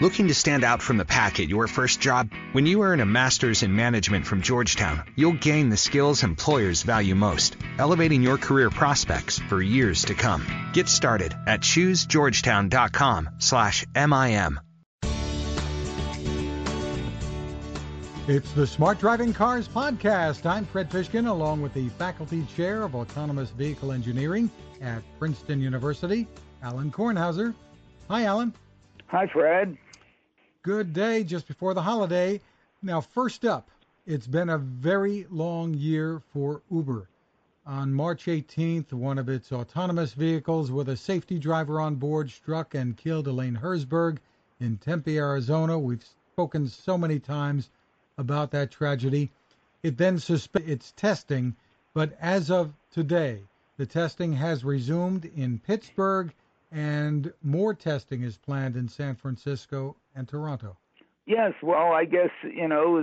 Looking to stand out from the pack at your first job? When you earn a master's in management from Georgetown, you'll gain the skills employers value most, elevating your career prospects for years to come. Get started at choosegeorgetown.com/mim. It's the Smart Driving Cars podcast. I'm Fred Fishkin, along with the faculty chair of autonomous vehicle engineering at Princeton University, Alan Kornhauser. Hi, Alan. Hi, Fred. Good day just before the holiday. Now, first up, it's been a very long year for Uber. On March 18th, one of its autonomous vehicles with a safety driver on board struck and killed Elaine Herzberg in Tempe, Arizona. We've spoken so many times about that tragedy. It then suspended its testing, but as of today, the testing has resumed in Pittsburgh and more testing is planned in San Francisco and Toronto. Yes, well, I guess you know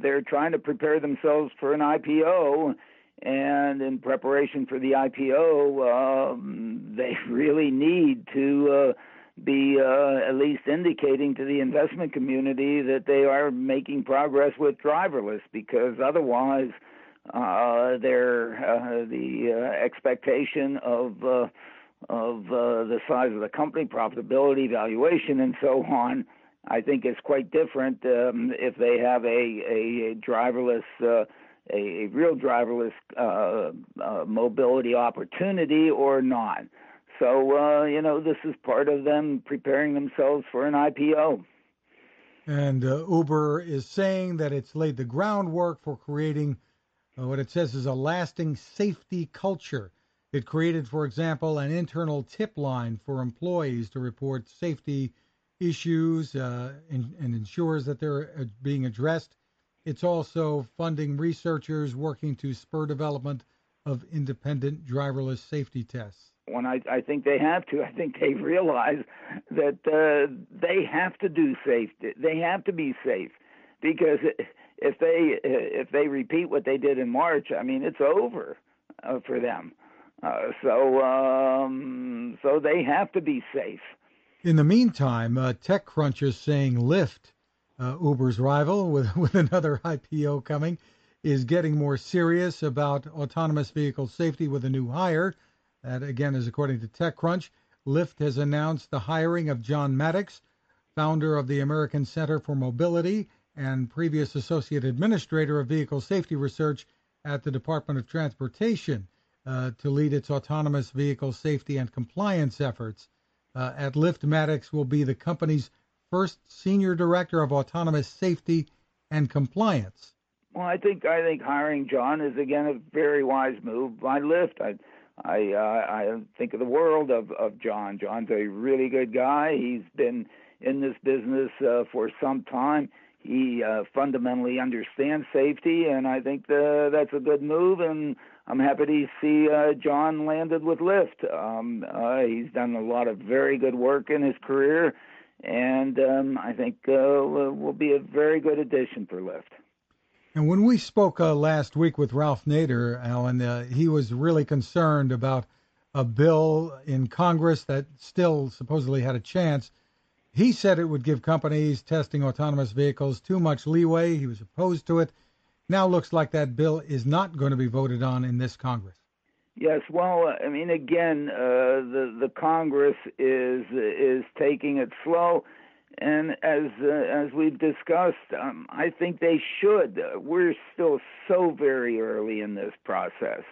they're trying to prepare themselves for an IPO, and in preparation for the IPO, um, they really need to uh, be uh, at least indicating to the investment community that they are making progress with driverless, because otherwise, uh, their uh, the uh, expectation of uh, of uh, the size of the company, profitability, valuation, and so on, I think it's quite different um, if they have a a, driverless. Uh, a, a real driverless uh, uh, mobility opportunity or not. So, uh, you know, this is part of them preparing themselves for an IPO. And uh, Uber is saying that it's laid the groundwork for creating uh, what it says is a lasting safety culture it created, for example, an internal tip line for employees to report safety issues uh, and, and, ensures that they're uh, being addressed. It's also funding researchers working to spur development of independent driverless safety tests. When I, I think they have to, I think they realize that uh, they have to do safe. They have to be safe because if they if they repeat what they did in March, I mean, it's over uh, for them. Uh, so um, so they have to be safe. In the meantime, uh, TechCrunch is saying Lyft, uh, Uber's rival, with with another IPO coming, is getting more serious about autonomous vehicle safety with a new hire. That again is according to TechCrunch. Lyft has announced the hiring of John Maddox, founder of the American Center for Mobility and previous associate administrator of vehicle safety research at the Department of Transportation uh, to lead its autonomous vehicle safety and compliance efforts. Uh, at Lyft, Maddox will be the company's first senior director of autonomous safety and compliance. Well, I think I think hiring John is again a very wise move by Lyft. I I uh, I think of the world of of John. John's a really good guy. He's been in this business uh, for some time. He uh, fundamentally understands safety, and I think the, that's a good move. And I'm happy to see uh, John landed with Lyft. Um, uh, he's done a lot of very good work in his career, and um, I think uh, will be a very good addition for Lyft. And when we spoke uh, last week with Ralph Nader, Alan, uh, he was really concerned about a bill in Congress that still supposedly had a chance. He said it would give companies testing autonomous vehicles too much leeway. He was opposed to it now looks like that bill is not going to be voted on in this Congress. Yes, well, I mean, again, uh, the the Congress is is taking it slow, and as uh, as we've discussed, um, I think they should. We're still so very early in this process,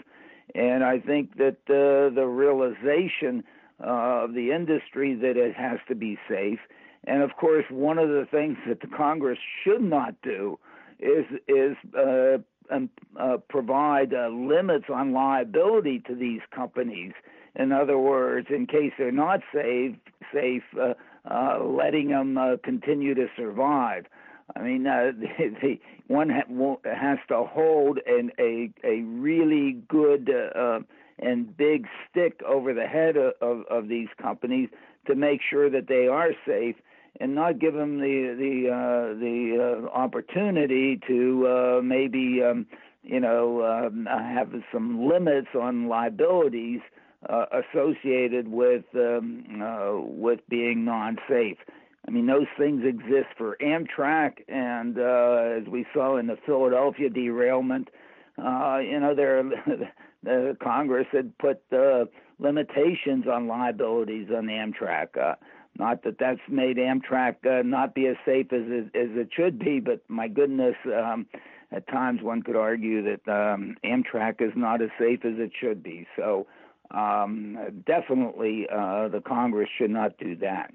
and I think that uh, the realization uh, of the industry that it has to be safe, and of course, one of the things that the Congress should not do is is uh, um, uh, provide uh, limits on liability to these companies. In other words, in case they're not safe, safe, uh, uh, letting them uh, continue to survive. I mean, uh, the, the one ha- has to hold an, a a really good uh, and big stick over the head of, of, of these companies to make sure that they are safe and not give them the the uh, the uh, opportunity to uh, maybe um, you know um, have some limits on liabilities uh, associated with um, uh, with being non-safe. I mean, those things exist for Amtrak, and uh, as we saw in the Philadelphia derailment, uh, you know, there the Congress had put uh, limitations on liabilities on Amtrak. Uh, not that that's made Amtrak uh, not be as safe as it, as it should be, but my goodness, um, at times one could argue that um, Amtrak is not as safe as it should be. So um, definitely, uh, the Congress should not do that.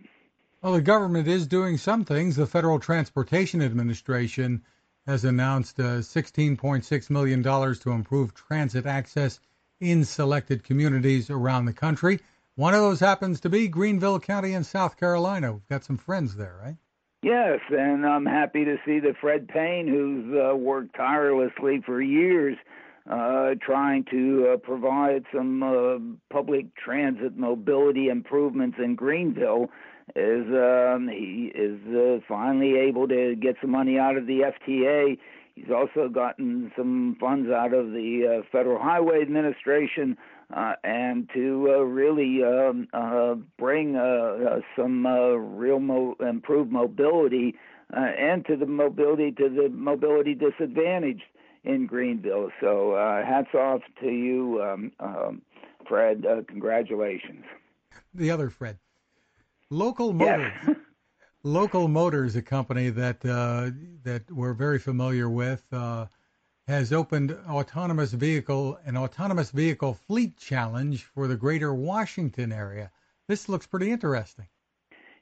Well, the government is doing some things. The Federal Transportation Administration has announced uh, $16.6 million to improve transit access in selected communities around the country. One of those happens to be Greenville County in South Carolina. We've got some friends there, right? Yes, and I'm happy to see that Fred Payne, who's uh, worked tirelessly for years uh, trying to uh, provide some uh, public transit mobility improvements in Greenville, is um, he is uh, finally able to get some money out of the FTA. He's also gotten some funds out of the uh, Federal Highway Administration uh, and to uh, really um, uh, bring uh, uh, some uh, real mo- improved mobility uh, and to the mobility to the mobility disadvantaged in Greenville. So uh, hats off to you, um, um, Fred. Uh, congratulations. The other Fred. Local Motors. Yes. Local Motors, a company that uh, that we're very familiar with, uh, has opened autonomous vehicle an autonomous vehicle fleet challenge for the greater Washington area. This looks pretty interesting.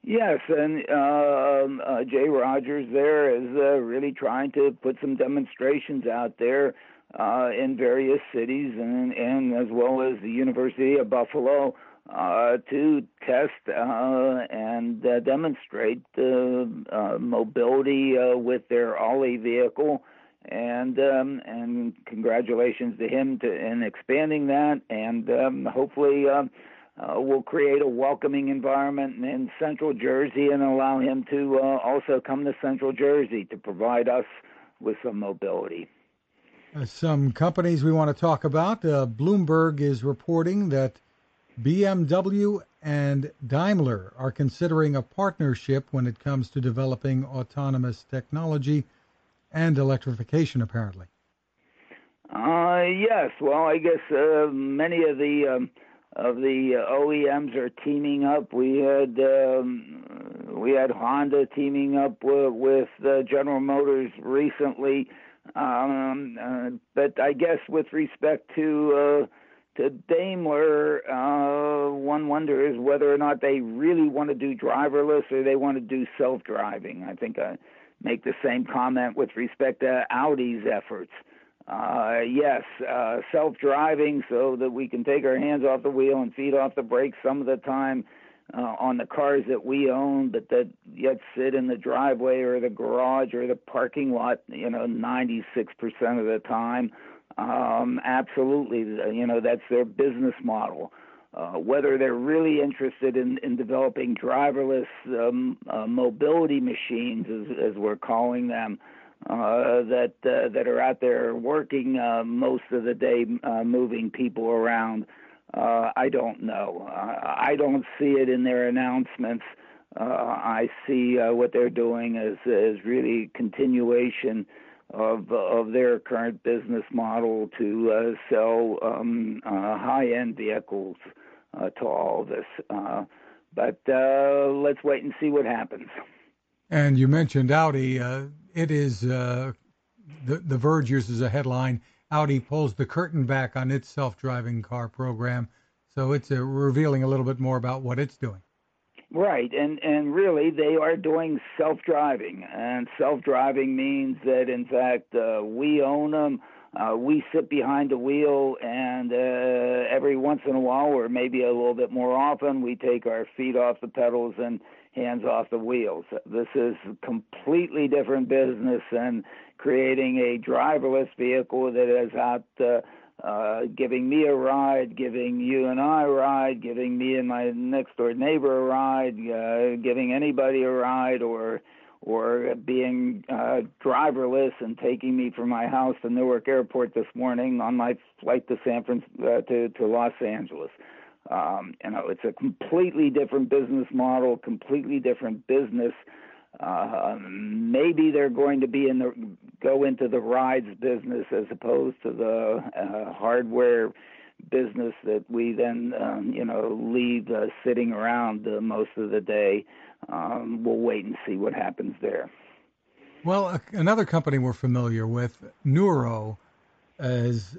Yes, and uh, uh, Jay Rogers there is uh, really trying to put some demonstrations out there uh, in various cities and, and as well as the University of Buffalo uh, to test uh, and demonstrate mobility with their Olli vehicle. And um, and congratulations to him to in expanding that, and um, hopefully um, uh, we'll create a welcoming environment in Central Jersey and allow him to uh, also come to Central Jersey to provide us with some mobility. Uh, some companies we want to talk about. Uh, Bloomberg is reporting that BMW and Daimler are considering a partnership when it comes to developing autonomous technology and electrification, apparently. Uh, yes. Well, I guess uh, many of the um, of the OEMs are teaming up. We had um, we had Honda teaming up with, with uh, General Motors recently, um, uh, but I guess with respect to uh, to Daimler, one wonders whether or not they really want to do driverless or they want to do self-driving. I think make the same comment with respect to Audi's efforts. Uh, yes, uh, self-driving so that we can take our hands off the wheel and feet off the brakes some of the time uh, on the cars that we own, but that yet sit in the driveway or the garage or the parking lot, you know, 96% of the time um, absolutely, you know that's their business model. Uh, whether they're really interested in, in developing driverless um, uh, mobility machines, as, as, we're calling them, uh, that uh, that are out there working uh, most of the day, moving people around. I don't know. I don't see it in their announcements. I see what they're doing as as really continuation of of their current business model to uh, sell um, uh, high-end vehicles uh, to all of this. Uh, but uh, let's wait and see what happens. And you mentioned Audi. Uh, it is the the Verge uses a headline: Audi pulls the curtain back on its self-driving car program. So it's revealing a little bit more about what it's doing. Right, and and really they are doing self-driving, and self-driving means that in fact uh, we own them. Uh, we sit behind the wheel, and uh, every once in a while, or maybe a little bit more often, we take our feet off the pedals and hands off the wheels. This is a completely different business than creating a driverless vehicle that is out. Uh, uh, giving me a ride, giving you and I a ride, giving me and my next door neighbor a ride, uh, giving anybody a ride, or or being uh, driverless and taking me from my house to Newark Airport this morning on my flight to San Fran- uh, to to Los Angeles. Um, you know, it's a completely different business model, completely different business. Maybe they're going to be in the go into the rides business as opposed to the uh, hardware business that we then um, you know leave uh, sitting around uh, most of the day. Um, we'll wait and see what happens there. Well, another company we're familiar with, Nuro, has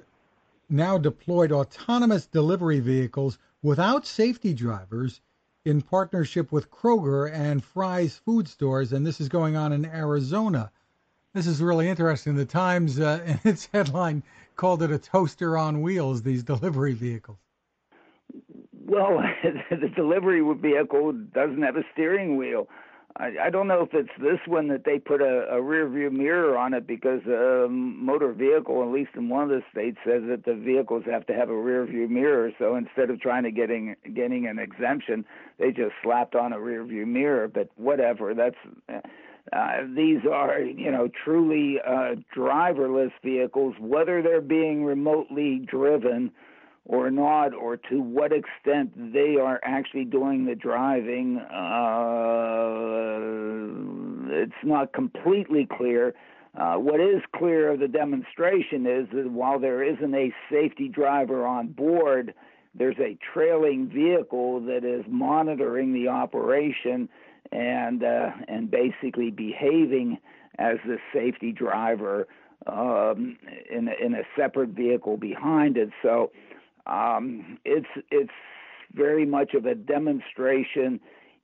now deployed autonomous delivery vehicles without safety drivers in partnership with Kroger and Fry's food stores, and this is going on in Arizona. This is really interesting. The Times, uh, in its headline, called it a toaster on wheels, these delivery vehicles. Well, the delivery vehicle doesn't have a steering wheel. I, I don't know if it's this one that they put a, a rear view mirror on it because a motor vehicle, at least in one of the states, says that the vehicles have to have a rear view mirror. So instead of trying to getting getting an exemption, they just slapped on a rear view mirror. But whatever, that's. Uh, these are, you know, truly uh, driverless vehicles, whether they're being remotely driven or not, or to what extent they are actually doing the driving. Uh, it's not completely clear. Uh, what is clear of the demonstration is that while there isn't a safety driver on board, there's a trailing vehicle that is monitoring the operation and uh, and basically behaving as the safety driver um, in in a separate vehicle behind it. So um, it's it's very much of a demonstration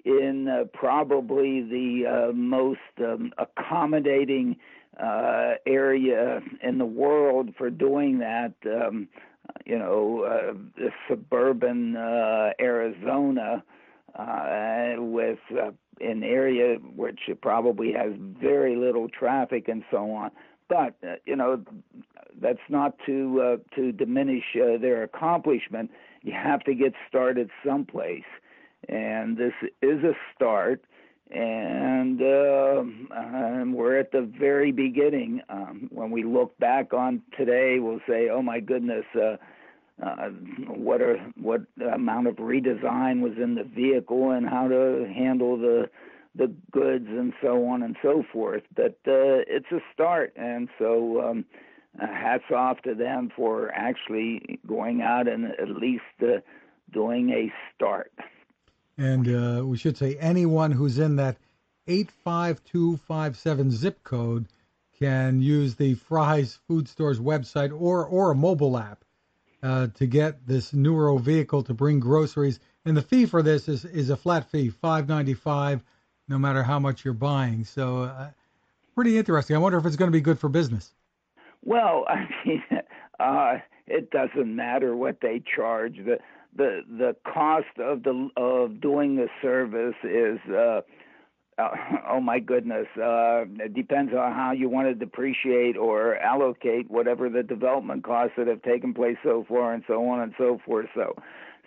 in uh, probably the uh, most um, accommodating uh, area in the world for doing that. Um, you know, uh, suburban uh, Arizona uh, with an area which probably has very little traffic and so on. But you know, that's not to uh, to diminish uh, their accomplishment. You have to get started someplace, and this is a start. And, uh, and we're at the very beginning. Um, when we look back on today, we'll say, "Oh my goodness, uh, uh, what are what amount of redesign was in the vehicle and how to handle the the goods and so on and so forth. But uh, it's a start, and so um, uh, hats off to them for actually going out and at least uh, doing a start. And uh, we should say anyone who's in that 85257 zip code can use the Fry's Food Store's website or or a mobile app uh, to get this Nuro vehicle to bring groceries. And the fee for this is, is a flat fee, five ninety five, no matter how much you're buying. So, uh, pretty interesting. I wonder if it's going to be good for business. Well, I mean, uh, it doesn't matter what they charge. the the The cost of the of doing the service is. Uh, uh, oh my goodness, uh, it depends on how you want to depreciate or allocate whatever the development costs that have taken place so far, and so on and so forth. So,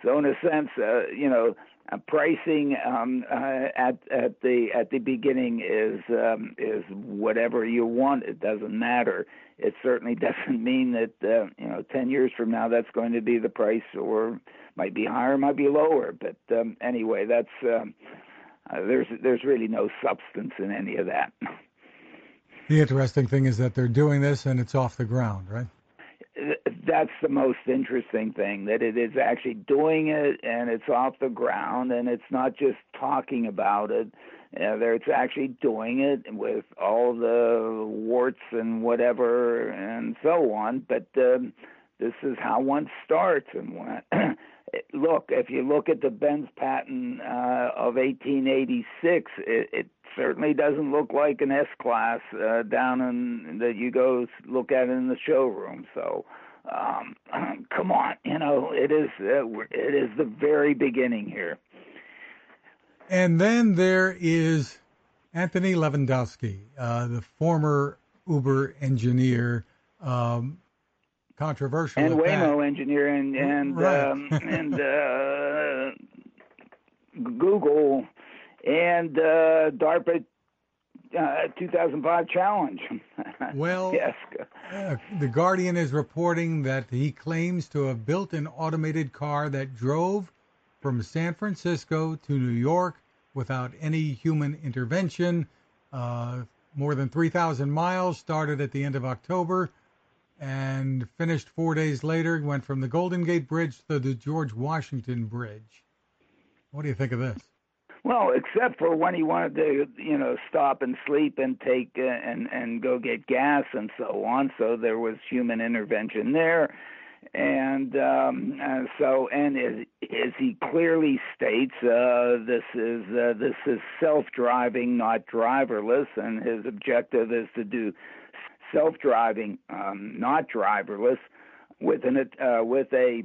so in a sense, uh, you know, uh, pricing um, uh, at at the at the beginning is um, is whatever you want. It doesn't matter. It certainly doesn't mean that uh, you know ten years from now that's going to be the price, or might be higher, might be lower. But um, anyway, that's. Um, uh, there's there's really no substance in any of that. The interesting thing is that they're doing this and it's off the ground, right? That's the most interesting thing that it is actually doing it and it's off the ground and it's not just talking about it. Uh, it's actually doing it with all the warts and whatever and so on. But um, this is how one starts and when look, if you look at the Benz patent uh, of 1886, it, it certainly doesn't look like an S class uh, down in that you go look at in the showroom. So, um, come on, you know, it is uh, it is the very beginning here. And then there is Anthony Levandowski, uh, the former Uber engineer. Um, controversial. And Waymo that. engineer and and right. um, and uh, Google and uh, DARPA uh, 2005 challenge. well, yes. Uh, the Guardian is reporting that he claims to have built an automated car that drove from San Francisco to New York without any human intervention. Uh, more than 3,000 miles, started at the end of October and finished four days later. Went from the Golden Gate Bridge to the George Washington Bridge. What do you think of this? Well, except for when he wanted to, you know, stop and sleep and take uh, and and go get gas and so on. So there was human intervention there, and um, so and as, as he clearly states, uh, this is uh, this is self-driving, not driverless, and his objective is to do self-driving, um, not driverless, with an uh, with a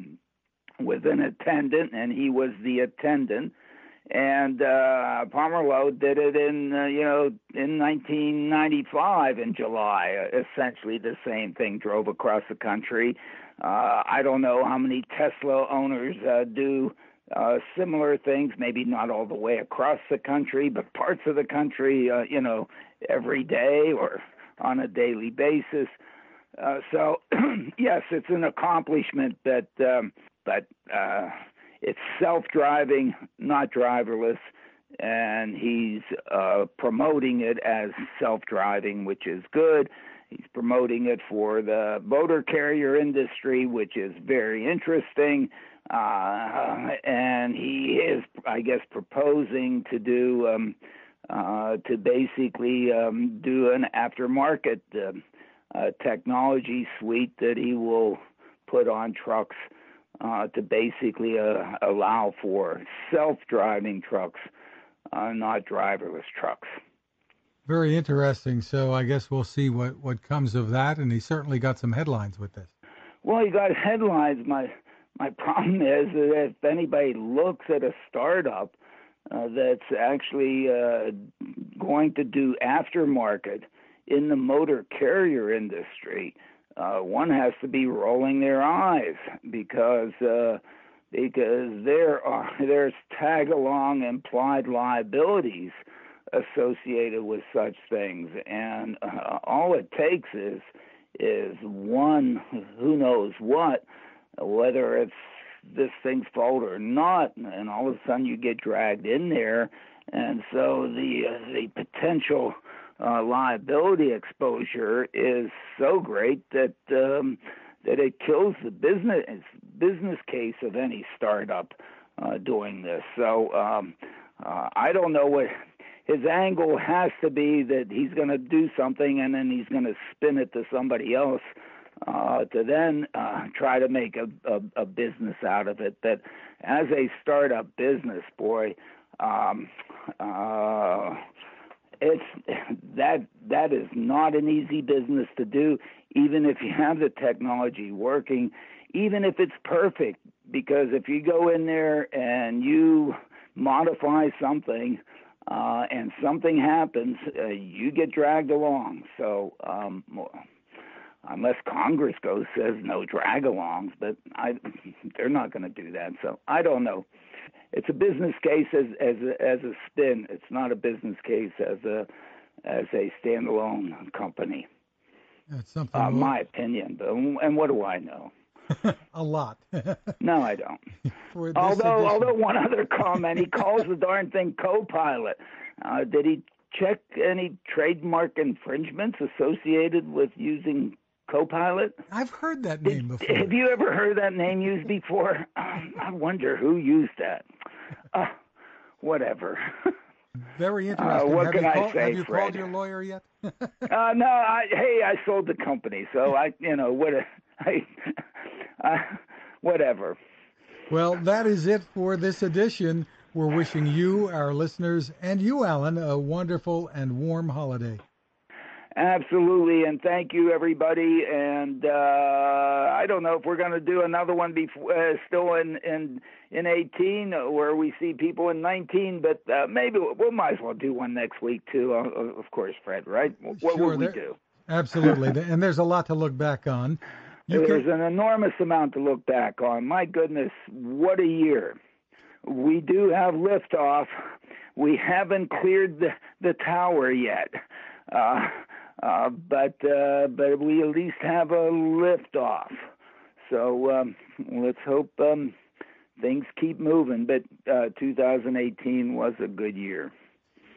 with an attendant, and he was the attendant and uh, Pomerleau did it in uh, you know in 1995 in July. Uh, essentially the same thing. Drove across the country. Uh, I don't know how many Tesla owners uh, do uh, similar things. Maybe not all the way across the country, but parts of the country. Uh, you know, every day or on a daily basis. Uh, so yes, it's an accomplishment that, um, but. Uh, it's self-driving, not driverless, and he's uh, promoting it as self-driving, which is good. He's promoting it for the motor carrier industry, which is very interesting. Uh, and he is, I guess, proposing to do um, uh, to basically um, do an aftermarket uh, uh, technology suite that he will put on trucks uh, to basically uh, allow for self-driving trucks, uh, not driverless trucks. Very interesting. So I guess we'll see what, what comes of that. And he certainly got some headlines with this. Well, he got headlines. My my problem is that if anybody looks at a startup uh, that's actually uh, going to do aftermarket in the motor carrier industry, uh, one has to be rolling their eyes because uh, because there are there's tag along implied liabilities associated with such things, and uh, all it takes is is one who knows what, whether it's this thing's fault or not, and all of a sudden you get dragged in there, and so the uh, the potential uh, liability exposure is so great that um, that it kills the business business case of any startup uh, doing this. So um, uh, I don't know what his angle has to be that he's going to do something and then he's going to spin it to somebody else uh, to then uh, try to make a, a, a business out of it. But as a startup business, boy. Um, uh, it's that that is not an easy business to do even if you have the technology working even if it's perfect. Because if you go in there and you modify something uh, and something happens uh, you get dragged along. So um, unless congress goes says no drag alongs but i they're not going to do that so i don't know it's a business case as as a, as a spin. It's not a business case as a as a standalone company. That's something. Uh, my opinion, but and what do I know? a lot. no, I don't. although edition. although one other comment, he calls the darn thing co-pilot. Uh, did he check any trademark infringements associated with using Copilot. I've heard that name before. Have you ever heard that name used before? Um, I wonder who used that. Uh, whatever. Very uh, interesting. Uh, what have can I call, say, Have you Fred? called your lawyer yet? uh, no, I, hey, I sold the company, so I, you know, what, I, uh, whatever. Well, that is it for this edition. We're wishing you, our listeners, and you, Alan, a wonderful and warm holiday. Absolutely, and thank you, everybody. And uh, I don't know if we're going to do another one before, uh, still in in in 18, where we see people in 19, but uh, maybe we might as well do one next week too. Of course, Fred, right? What sure, would we there, do? Absolutely, and there's a lot to look back on. You there's can... an enormous amount to look back on. My goodness, what a year! We do have liftoff. We haven't cleared the, the tower yet. Uh, uh, but uh, but we at least have a liftoff. So um, let's hope um, things keep moving, but uh, 2018 was a good year.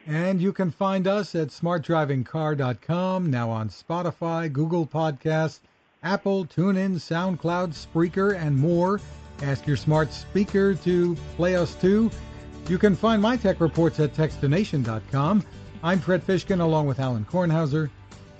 And you can find us at smartdrivingcar.com, now on Spotify, Google Podcasts, Apple, TuneIn, SoundCloud, Spreaker, and more. Ask your smart speaker to play us too. You can find my tech reports at techstination.com. I'm Fred Fishkin along with Alan Kornhauser.